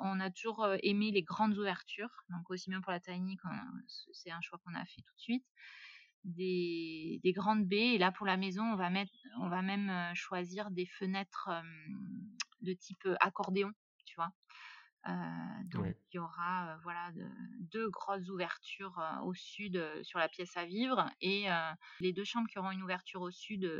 Speaker 1: On a toujours aimé les grandes ouvertures, donc aussi bien pour la tiny, c'est un choix qu'on a fait tout de suite. Des, grandes baies, et là pour la maison, on va, mettre, on va même choisir des fenêtres de type accordéon, tu vois. Euh, donc il y aura euh, voilà deux grosses ouvertures euh, au sud sur la pièce à vivre et les deux chambres qui auront une ouverture au sud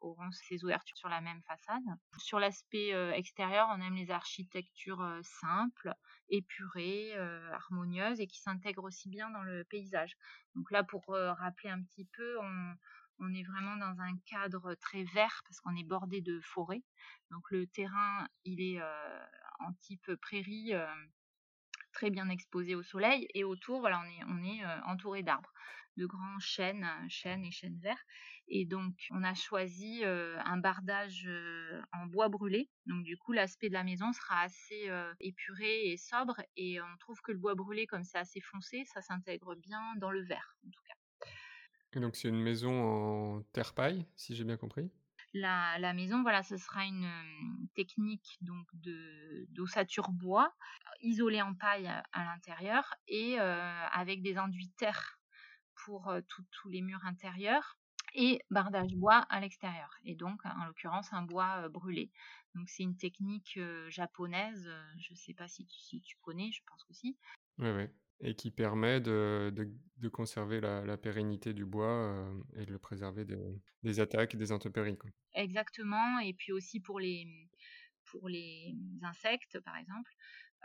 Speaker 1: auront ces ouvertures sur la même façade. Sur l'aspect extérieur, on aime les architectures simples, épurées, harmonieuses et qui s'intègrent aussi bien dans le paysage. Donc là, pour rappeler un petit peu, on, on est vraiment dans un cadre très vert parce qu'on est bordé de forêts. Donc le terrain, il est en type prairie, très bien exposé au soleil. Et autour, voilà, on est, on est entouré d'arbres, de grands chênes, chênes et chênes verts. Et donc, on a choisi un bardage en bois brûlé. Donc, du coup, l'aspect de la maison sera assez épuré et sobre. Et on trouve que le bois brûlé, comme c'est assez foncé, ça s'intègre bien dans le vert, en tout cas.
Speaker 2: Et donc, c'est une maison en terre-paille, si j'ai bien compris?
Speaker 1: La, maison, voilà, ce sera une technique donc de d'ossature bois, isolée en paille à, l'intérieur et avec des enduits terre pour tous les murs intérieurs et bardage bois à l'extérieur. Et donc, en l'occurrence, un bois brûlé. Donc, c'est une technique japonaise. je ne sais pas si tu, si tu, connais, je pense que si.
Speaker 2: Oui, oui et qui permet de, de, conserver la, pérennité du bois euh, et de le préserver des attaques, des intempéries.
Speaker 1: Exactement, et puis aussi pour les, pour les insectes, par exemple.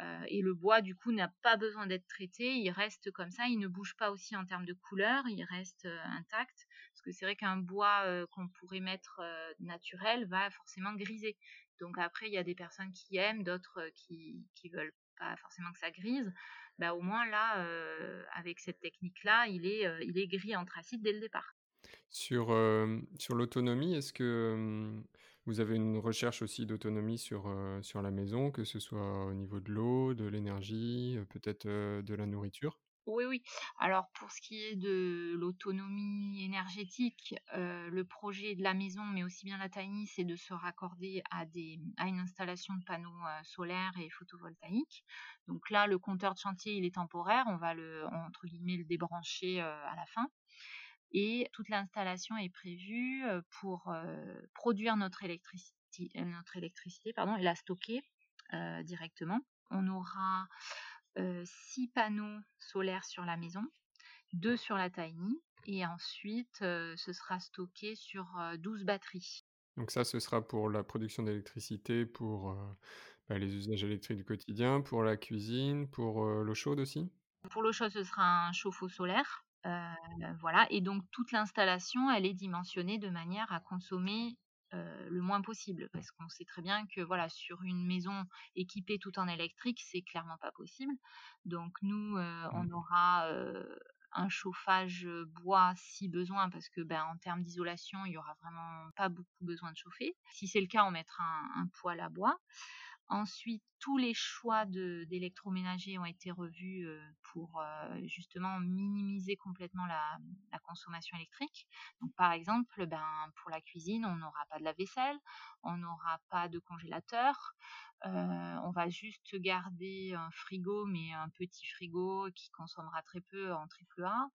Speaker 1: Euh, et le bois, du coup, n'a pas besoin d'être traité, il reste comme ça, il ne bouge pas aussi en termes de couleur, il reste euh, intact. Parce que c'est vrai qu'un bois qu'on pourrait mettre naturel va forcément griser. Donc après, il y a des personnes qui aiment, d'autres qui, qui veulent pas forcément que ça grise, bah, au moins là, avec cette technique-là, il est, il est gris anthracite dès le départ.
Speaker 2: Sur, sur l'autonomie, est-ce que, vous avez une recherche aussi d'autonomie sur, sur la maison, que ce soit au niveau de l'eau, de l'énergie, peut-être, de la nourriture?
Speaker 1: Oui, oui. Alors pour ce qui est de l'autonomie énergétique, heu, le projet de la maison, mais aussi bien la tiny, c'est de se raccorder à des à une installation de panneaux, heu, solaires et photovoltaïques. Donc là, le compteur de chantier, il est temporaire, on va le entre guillemets «le débrancher», heu, à la fin et toute l'installation est prévue, pour, produire notre électricité notre électricité, pardon et la stocker, directement. On aura 6 panneaux solaires sur la maison, 2 sur la tiny et ensuite, ce sera stocké sur, 12 batteries.
Speaker 2: Donc ça, ce sera pour la production d'électricité, pour, bah, les usages électriques du quotidien, pour la cuisine, pour, l'eau chaude aussi?
Speaker 1: Pour l'eau chaude, ce sera un chauffe-eau solaire, voilà et donc toute l'installation, elle est dimensionnée de manière à consommer euh, le moins possible. Parce qu'on sait très bien que voilà sur une maison équipée tout en électrique c'est clairement pas possible. Donc nous euh, on
Speaker 2: Mmh.
Speaker 1: aura euh, un chauffage bois si besoin parce que ben en termes d'isolation il y aura vraiment pas beaucoup besoin de chauffer. Si c'est le cas on mettra un, un poêle à bois Ensuite, tous les choix d'électroménager ont été revus euh, pour euh, justement minimiser complètement la, la, consommation électrique. Donc, par exemple, ben, pour la cuisine, on n'aura pas de lave-vaisselle, on n'aura pas de congélateur, euh, on va juste garder un frigo, mais un petit frigo qui consommera très peu en triple A.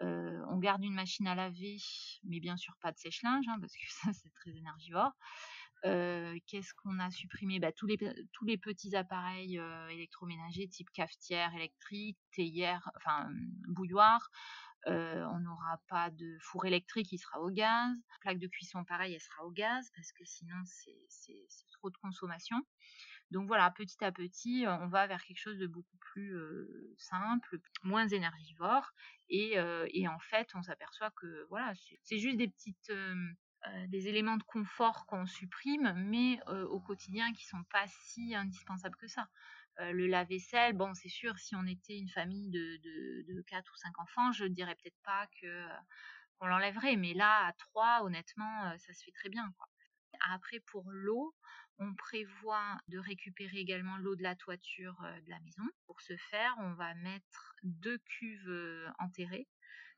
Speaker 1: On garde une machine à laver, mais bien sûr pas de sèche-linge, hein, parce que ça c'est très énergivore. Euh, qu'est-ce qu'on a supprimé? Bah, tous, les, tous les petits appareils euh, électroménagers type cafetière électrique, théière, enfin bouilloire. Euh, on n'aura pas de four électrique, il sera au gaz. Plaque de cuisson, pareil, elle sera au gaz parce que sinon c'est trop de consommation. Donc voilà, petit à petit, on va vers quelque chose de beaucoup plus simple, moins énergivore. Et, et en fait, on s'aperçoit que voilà, c'est juste des petites des éléments de confort qu'on supprime, mais euh, au quotidien qui sont pas si indispensables que ça. Euh, le lave-vaisselle, bon, c'est sûr, si on était une famille de, de, de 4 ou 5 enfants, je dirais peut-être pas qu'on l'enlèverait, mais là, à 3, honnêtement, ça se fait très bien. Après, pour l'eau, on prévoit de récupérer également l'eau de la toiture de la maison. Pour ce faire, on va mettre deux cuves enterrées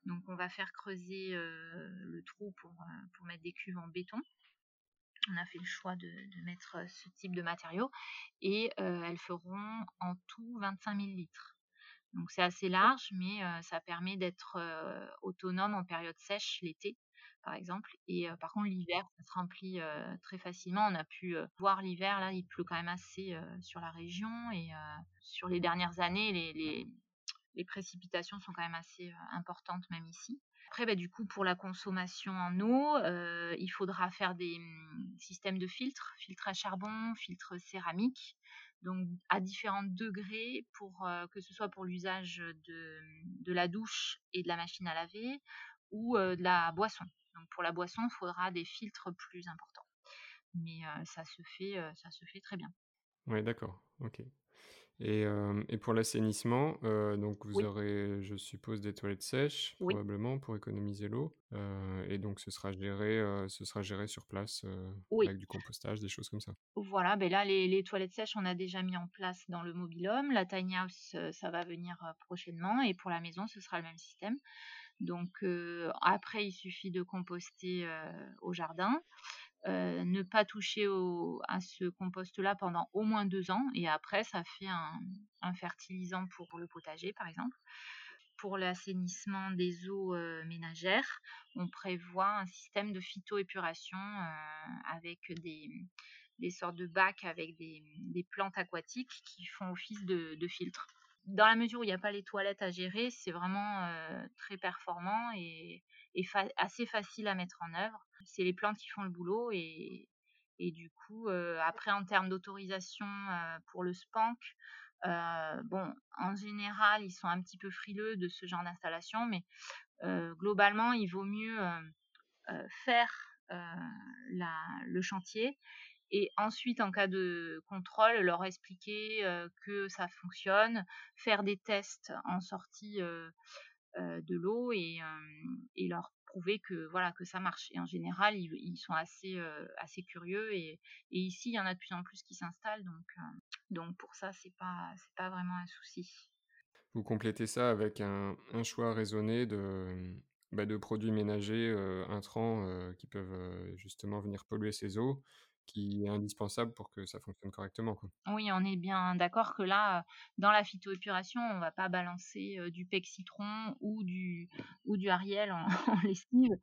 Speaker 1: donc on va faire creuser le trou pour, pour mettre des cuves en béton. On a fait le choix de, mettre ce type de matériaux et elles feront en tout 25 000 litres. Donc c'est assez large, mais ça permet d'être autonome en période sèche l'été, par exemple. Et par contre l'hiver, ça se remplit très facilement. On a pu voir l'hiver, là, il pleut quand même assez sur la région et sur les dernières années, les, les précipitations sont quand même assez euh, importantes même ici. Après, bah, du coup, pour la consommation en eau, euh, il faudra faire des hum, systèmes de filtres, filtres à charbon, filtres céramiques, donc à différents degrés pour euh, que ce soit pour l'usage de, de, la douche et de la machine à laver ou de la boisson. Donc pour la boisson, il faudra des filtres plus importants. Mais ça se fait, ça se fait très bien.
Speaker 2: Oui, d'accord. Ok. Et, et pour l'assainissement, donc vous
Speaker 1: Oui.
Speaker 2: aurez, je suppose, des toilettes sèches,
Speaker 1: Oui.
Speaker 2: probablement, pour économiser l'eau. et donc ce sera géré, ce sera géré sur place,
Speaker 1: Oui.
Speaker 2: avec du compostage, des choses comme ça?
Speaker 1: Voilà, ben là, les, les toilettes sèches, on a déjà mis en place dans le mobil-home. La tiny house, ça va venir prochainement. Et pour la maison, ce sera le même système. Donc après, il suffit de composter au jardin. Ne pas toucher à ce compost-là pendant au moins deux ans. Et après, ça fait un, fertilisant pour le potager, par exemple pour l'assainissement des eaux ménagères, on prévoit un système de phytoépuration avec des, sortes de bacs avec des, plantes aquatiques qui font office de, de filtre. Dans la mesure où il n'y a pas les toilettes à gérer, c'est vraiment très performant et, fa assez facile à mettre en œuvre. C'est les plantes qui font le boulot et, du coup, après en termes d'autorisation pour le SPANC, euh, bon, en général, ils sont un petit peu frileux de ce genre d'installation, mais euh, globalement, il vaut mieux euh, faire le chantier et ensuite, en cas de contrôle, leur expliquer que ça fonctionne, faire des tests en sortie de l'eau et, leur prouver que voilà que ça marche. Et en général, ils, sont assez assez curieux et, ici, il y en a de plus en plus qui s'installent, donc donc pour ça, c'est pas c'est pas vraiment un souci.
Speaker 2: Vous complétez ça avec un, choix raisonné de, bah, de produits ménagers intrants qui peuvent justement venir polluer ces eaux qui est indispensable pour que ça fonctionne correctement.
Speaker 1: Oui, on est bien d'accord que là, dans la phytoépuration, on ne va pas balancer du pec citron ou du, ou du Ariel en, lessive.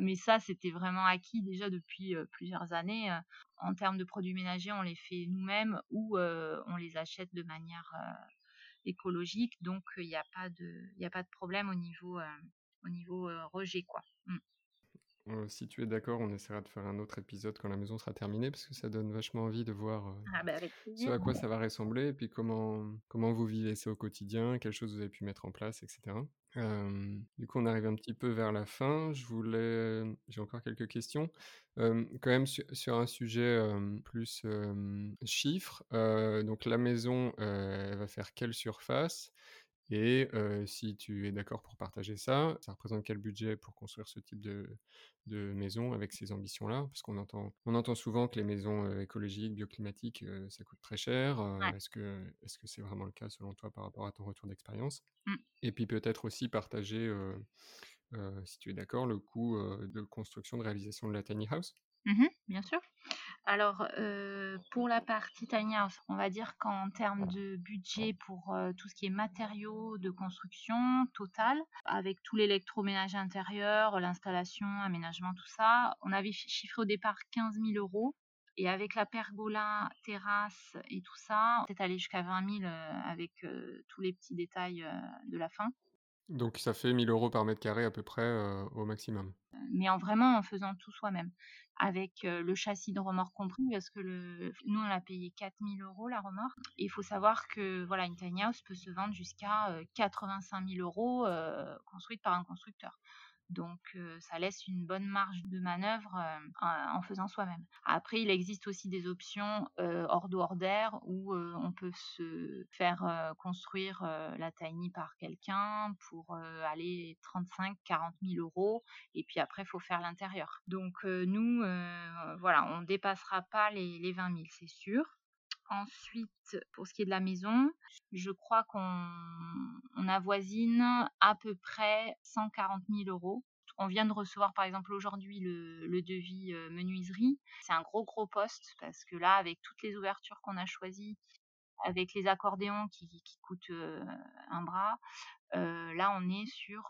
Speaker 1: mais ça, c'était vraiment acquis déjà depuis plusieurs années. En termes de produits ménagers, on les fait nous-mêmes ou on les achète de manière écologique. Donc, il n'y a, pas de, a pas de problème au niveau, au niveau rejet. Quoi. Mmh
Speaker 2: si tu es d'accord, on essaiera de faire un autre épisode quand la maison sera terminée, parce que ça donne vachement envie de voir
Speaker 1: ah bah,
Speaker 2: ce à quoi ça va ressembler, et puis comment, comment vous vivez ça au quotidien, quelles choses vous avez pu mettre en place, etc. du coup, on arrive un petit peu vers la fin. Je voulais, j'ai encore quelques questions. quand même sur, un sujet plus chiffres. donc la maison, elle va faire quelle surface? Et si tu es d'accord pour partager ça, ça représente quel budget pour construire ce type de, de maison avec ces ambitions-là? Parce qu'on entend, on entend souvent que les maisons écologiques, bioclimatiques, ça coûte très cher. Est-ce que est-ce que c'est vraiment le cas selon toi par rapport à ton retour d'expérience? Mmh. Et puis peut-être aussi partager, si tu es d'accord, le coût de construction, de réalisation de la tiny house?
Speaker 1: Mmh bien sûr. Alors, euh, pour la partie tiny house, on va dire qu'en termes de budget pour euh, tout ce qui est matériaux de construction total, avec tout l'électroménage intérieur, l'installation, aménagement, tout ça, on avait chiffré au départ 15 000 euros. Et avec la pergola, terrasse et tout ça, c'est allé jusqu'à 20 000 euh, avec tous les petits détails de la fin.
Speaker 2: Donc ça fait 1000 euros par mètre carré à peu près au maximum.
Speaker 1: Mais en vraiment en faisant tout soi-même avec le châssis de remorque compris, parce que nous, on a payé 4000 euros la remorque. Et il faut savoir que voilà, une tiny house peut se vendre jusqu'à 85 000 euros construite par un constructeur. Donc ça laisse une bonne marge de manœuvre en faisant soi-même. Après, il existe aussi des options hors d'order où on peut se faire construire la tiny par quelqu'un pour aller 35 40 000 euros et puis après il faut faire l'intérieur. Donc nous, voilà, on dépassera pas les, les 20 000, c'est sûr. Ensuite, pour ce qui est de la maison, je crois qu'on avoisine à peu près 140 000 euros. On vient de recevoir par exemple aujourd'hui le, devis euh, menuiserie. C'est un gros gros poste parce que là, avec toutes les ouvertures qu'on a choisies, avec les accordéons qui, coûtent euh, un bras, euh, là on est sur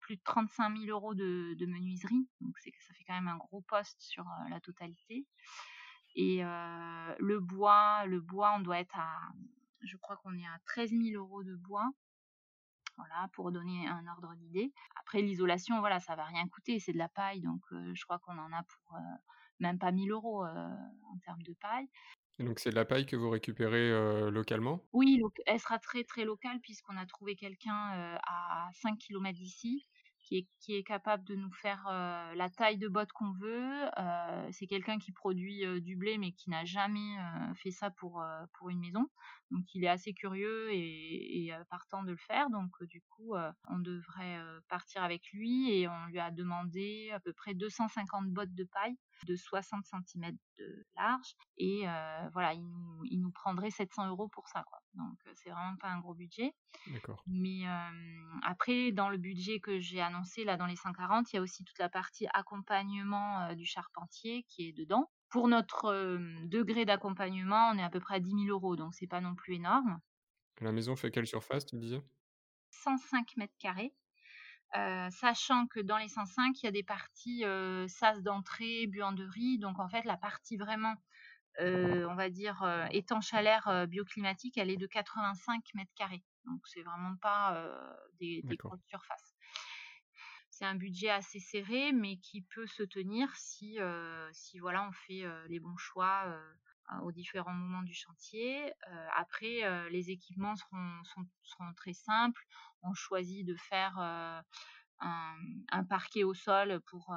Speaker 1: plus de 35 000 euros de, de menuiserie. Donc ça fait quand même un gros poste sur la totalité. Et le bois, le bois, on doit être à, je crois qu'on est à 13 000 euros de bois. Voilà, pour donner un ordre d'idée. Après, l'isolation, voilà, ça va rien coûter, c'est de la paille, donc je crois qu'on en a pour même pas 1000 euros en termes de paille.
Speaker 2: Et donc c'est de la paille que vous récupérez localement?
Speaker 1: Oui, elle sera très très locale puisqu'on a trouvé quelqu'un à 5 km d'ici qui est, capable de nous faire euh, la taille de botte qu'on veut. Euh, c'est quelqu'un qui produit euh, du blé mais qui n'a jamais fait ça pour, pour une maison. Donc il est assez curieux et, et partant de le faire. Donc du coup, on devrait partir avec lui et on lui a demandé à peu près 250 bottes de paille de 60 cm de large. Et voilà, il nous, il nous prendrait 700 euros pour ça. Quoi. Donc c'est vraiment pas un gros budget. Mais après, dans le budget que j'ai annoncé là dans les 140, il y a aussi toute la partie accompagnement du charpentier qui est dedans. Pour notre degré d'accompagnement, on est à peu près à 10 000 euros, donc c'est pas non plus énorme.
Speaker 2: La maison fait quelle surface, tu disais?
Speaker 1: 105 mètres carrés. sachant que dans les 105, il y a des parties sas d'entrée, buanderie. Donc en fait, la partie vraiment euh, on va dire, euh, étanche à l'air euh, bioclimatique, elle est de 85 mètres carrés. Donc, c'est vraiment pas des, des grosses surfaces. Un budget assez serré, mais qui peut se tenir si, si voilà, on fait les bons choix aux différents moments du chantier. après, les équipements seront, seront, très simples. On choisit de faire un, parquet au sol pour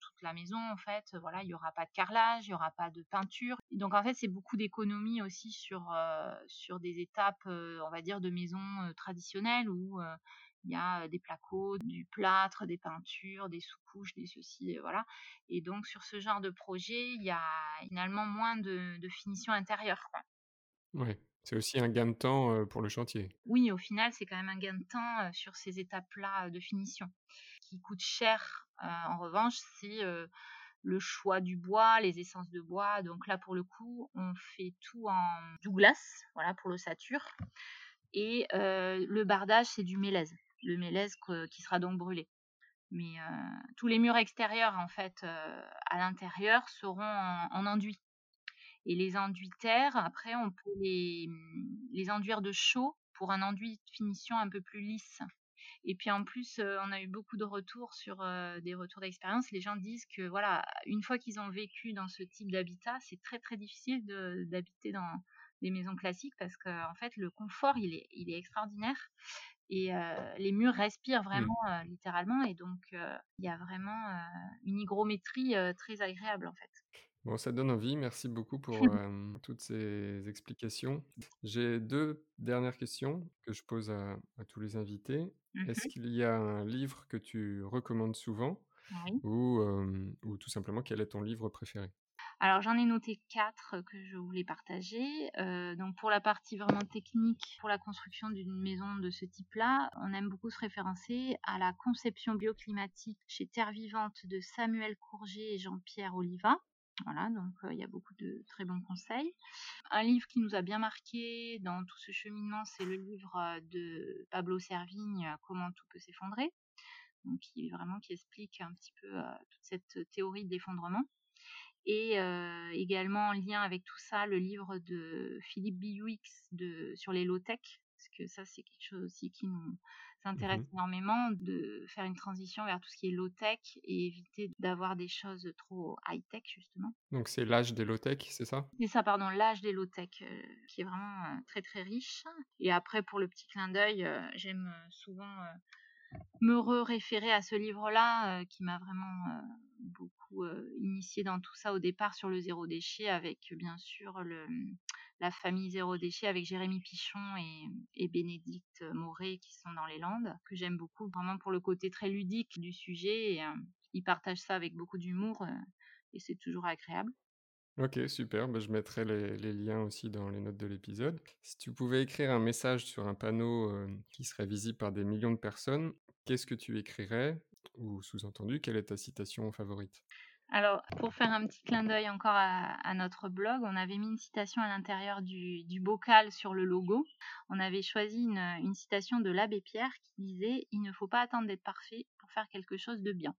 Speaker 1: toute la maison en fait. Voilà, il y aura pas de carrelage, il y aura pas de peinture. Donc en fait, c'est beaucoup d'économies aussi sur sur des étapes, on va dire, de maison traditionnelles où il y a des placos, du plâtre, des peintures, des sous-couches, des ceci, voilà. Et donc sur ce genre de projet, il y a finalement moins de, finition intérieure.
Speaker 2: Oui, c'est aussi un gain de temps pour le chantier.
Speaker 1: Oui, au final, c'est quand même un gain de temps sur ces étapes-là de finition. Ce qui coûte cher, en revanche, c'est le choix du bois, les essences de bois. Donc là, pour le coup, on fait tout en Douglas, voilà, pour l'ossature. Et le bardage, c'est du mélèze le mélèze qui sera donc brûlé. Mais tous les murs extérieurs, en fait, à l'intérieur, seront en, enduit. Et les enduits terre, après, on peut les, les enduire de chaud pour un enduit de finition un peu plus lisse. Et puis en plus, on a eu beaucoup de retours sur des retours d'expérience. Les gens disent que voilà, une fois qu'ils ont vécu dans ce type d'habitat, c'est très très difficile d'habiter dans des maisons classiques parce que en fait le confort il est, il est extraordinaire et les murs respirent mmh. vraiment littéralement et donc il y a vraiment une hygrométrie très agréable en fait.
Speaker 2: Bon, ça donne envie. Merci beaucoup pour toutes ces explications. J'ai deux dernières questions que je pose à, tous les invités. Mmh Est-ce qu'il y a un livre que tu recommandes souvent ou, ou tout simplement quel est ton livre préféré?
Speaker 1: Alors j'en ai noté quatre que je voulais partager. Euh, donc pour la partie vraiment technique, pour la construction d'une maison de ce type-là, on aime beaucoup se référencer à la conception bioclimatique chez Terre Vivante de Samuel Courget et Jean-Pierre Oliva. Voilà, donc euh, il y a beaucoup de très bons conseils. Un livre qui nous a bien marqué dans tout ce cheminement, c'est le livre euh, de Pablo Servigne, Comment tout peut s'effondrer, qui vraiment explique un petit peu toute cette théorie de l'effondrement. Et également en lien avec tout ça, le livre de Philippe Biouix de, sur les low-tech, parce que ça, c'est quelque chose aussi qui nous intéresse mmh énormément, de faire une transition vers tout ce qui est low-tech et éviter d'avoir des choses trop high-tech, justement.
Speaker 2: Donc c'est l'âge des low-tech, c'est ça?
Speaker 1: C'est ça, pardon, l'âge des low-tech, qui est vraiment très très riche. Et après, pour le petit clin d'œil, j'aime souvent me référer à ce livre-là, qui m'a vraiment beaucoup initié dans tout ça au départ sur le zéro déchet avec bien sûr la famille zéro déchet avec Jérémy Pichon et, et Bénédicte Moret qui sont dans les Landes que j'aime beaucoup vraiment pour le côté très ludique du sujet et ils partagent ça avec beaucoup d'humour et c'est toujours agréable.
Speaker 2: Ok, super. Bah, je mettrai les, liens aussi dans les notes de l'épisode. Si tu pouvais écrire un message sur un panneau qui serait visible par des millions de personnes, qu'est-ce que tu écrirais ou sous-entendu, quelle est ta citation favorite?
Speaker 1: Alors, pour faire un petit clin d'œil encore à, notre blog, on avait mis une citation à l'intérieur du, bocal sur le logo. On avait choisi une, citation de l'abbé Pierre qui disait Il ne faut pas attendre d'être parfait pour faire quelque chose de bien.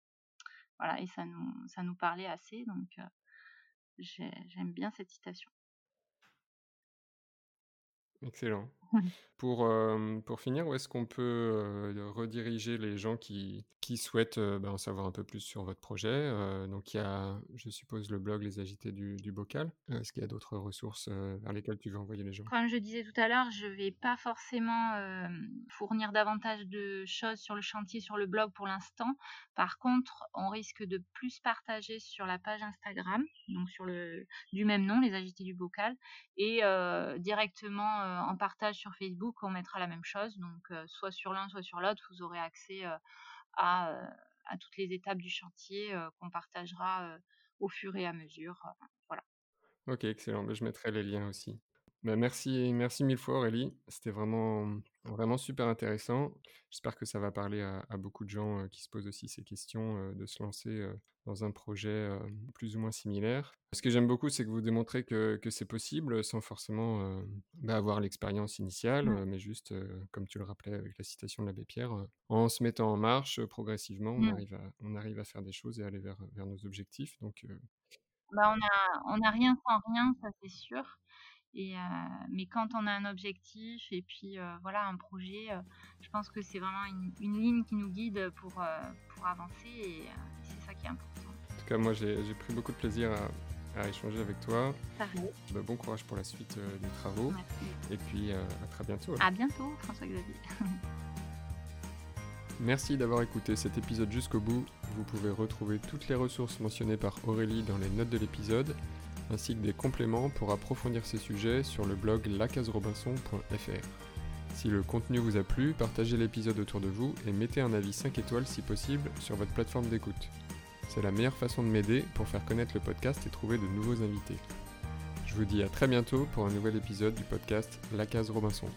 Speaker 1: Voilà, et ça nous, ça nous parlait assez, donc euh, j'aime bien cette citation.
Speaker 2: Excellent. Pour, pour finir, où est-ce qu'on peut rediriger les gens qui, qui souhaitent ben, en savoir un peu plus sur votre projet Donc, il y a, je suppose, le blog Les Agités du, du Bocal. Est-ce qu'il y a d'autres ressources vers lesquelles tu veux envoyer les gens?
Speaker 1: Comme je disais tout à l'heure, je ne vais pas forcément fournir davantage de choses sur le chantier, sur le blog pour l'instant. Par contre, on risque de plus partager sur la page Instagram, donc sur le du même nom, Les Agités du Bocal, et directement en partage sur Facebook, on mettra la même chose. Donc, soit sur l'un, soit sur l'autre, vous aurez accès à, à, toutes les étapes du chantier qu'on partagera au fur et à mesure. voilà.
Speaker 2: Ok, excellent. Ben, je mettrai les liens aussi. Ben, merci, merci mille fois Aurélie. C'était vraiment, vraiment super intéressant. J'espère que ça va parler à, beaucoup de gens qui se posent aussi ces questions de se lancer dans un projet plus ou moins similaire. Ce que j'aime beaucoup, c'est que vous démontrez que, que c'est possible sans forcément bah, avoir l'expérience initiale, mmh. mais juste, comme tu le rappelais avec la citation de l'abbé Pierre, en se mettant en marche progressivement, on, mmh. arrive à, on arrive à faire des choses et aller vers, vers nos objectifs. Donc,
Speaker 1: bah, on n'a on a rien sans rien, ça c'est sûr. Et, mais quand on a un objectif et puis voilà un projet, je pense que c'est vraiment une, une, ligne qui nous guide pour, pour avancer et c'est ça qui est important.
Speaker 2: En tout cas, moi j'ai pris beaucoup de plaisir à, à échanger avec toi.
Speaker 1: Bah,
Speaker 2: bon courage pour la suite des travaux.
Speaker 1: Merci.
Speaker 2: Et puis à très bientôt.
Speaker 1: À bientôt, François-Xavier.
Speaker 2: Merci d'avoir écouté cet épisode jusqu'au bout. Vous pouvez retrouver toutes les ressources mentionnées par Aurélie dans les notes de l'épisode, ainsi que des compléments pour approfondir ces sujets sur le blog lacaserobinson.fr. Si le contenu vous a plu, partagez l'épisode autour de vous et mettez un avis 5 étoiles si possible sur votre plateforme d'écoute. C'est la meilleure façon de m'aider pour faire connaître le podcast et trouver de nouveaux invités. Je vous dis à très bientôt pour un nouvel épisode du podcast La Case Robinson.